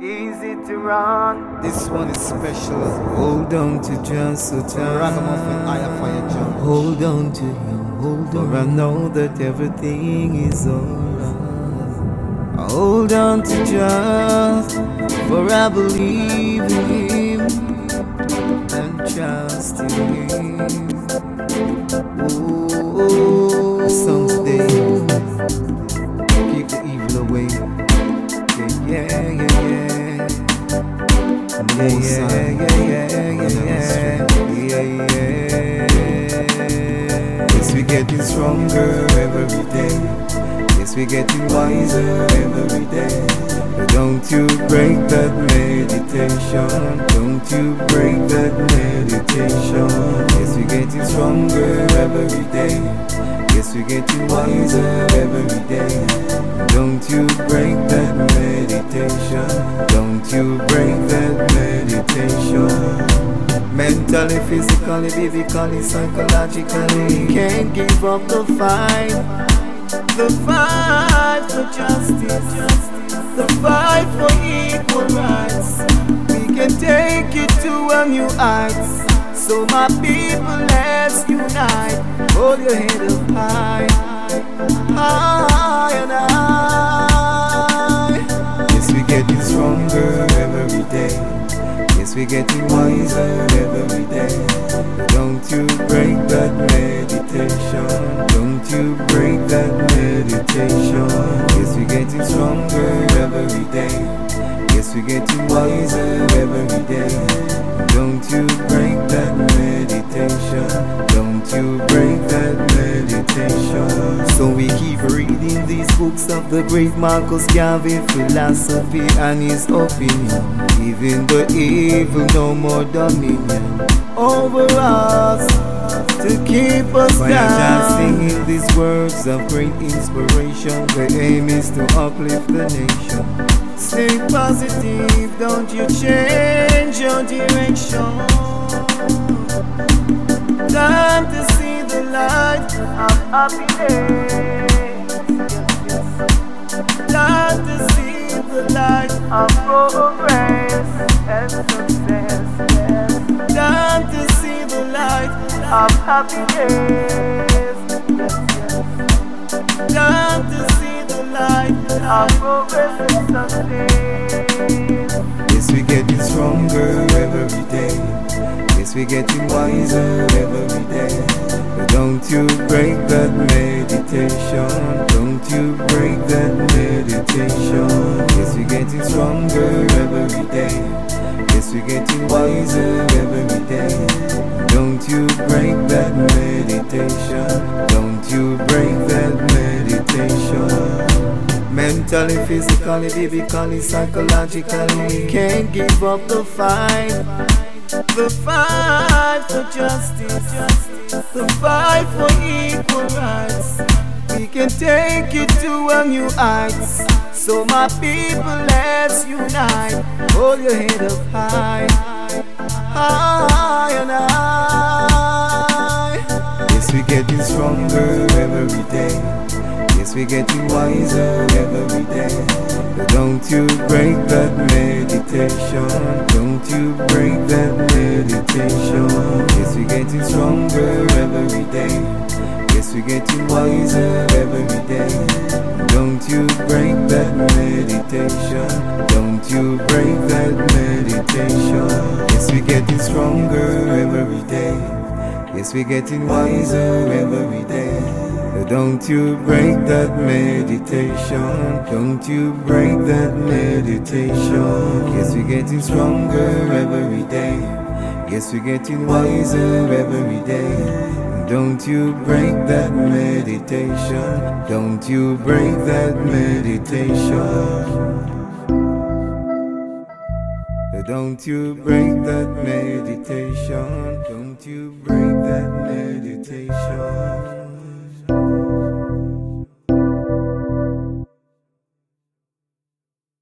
Easy to run. This one is special. Hold on to just so time. Ragamuffin, I Fyah George. Hold on to him, hold on. For I know that everything is alright. Hold on to just, for I believe in him and trust in him. Oh, a song today. Keep the evil away. Yeah, yeah, yeah, yeah. Yeah, yeah, yeah, yeah, yeah, yeah, yeah. Yes, we getting stronger every day. Yes, we getting wiser every day. But don't you break that meditation. Don't you break that meditation. Yes, we getting stronger every day. Yes, we getting wiser every day. Don't you break that Don't you break that meditation. Mentally, physically, biblically, psychologically, can't give up the fight. The fight for justice, the fight for equal rights. We can take it to a new heights. So my people, let's unite. Hold your head up high, high and high. Stronger every day. Yes, we're getting wiser every day. Don't you break that meditation. Don't you break that meditation. Yes, we're getting stronger every day. Yes, we're getting wiser So we keep reading these books of the great Marcus Garvey philosophy and his opinion. Giving the evil no more dominion over us to keep us Why down. just singing these words of great inspiration. The aim is to uplift the nation. Stay positive, don't you change your direction. Time to see the light to see the light Of progress and success. To see the light Of to see the light Of progress and success. Yes, we getting stronger every day. Yes, we getting wiser every day. Don't you break that meditation. Don't you break that meditation. Yes, we're getting stronger every day. Yes, we're getting wiser every day. Don't you break that meditation. Don't you break that meditation. Mentally, physically, biblically, psychologically, we can't give up the fight. The fight for justice, the fight for equal rights. We can take it to a new heights. So my people, let's unite. Hold your head up high, high and high. Yes, we're getting stronger every day. Yes, we're getting wiser don't you break that meditation. Don't you break that meditation. Yes, we're getting stronger every day. Yes, we're getting wiser every day. Don't you break that meditation. Don't you break that meditation. Yes, we're getting stronger every day. Yes, we're getting wiser every day. Don't you break that meditation. Don't you break that meditation. Yes, we're getting stronger every day. Yes, we're getting wiser every day. Don't you break that meditation. Don't you break that meditation. Don't you break that meditation. Don't you break that meditation.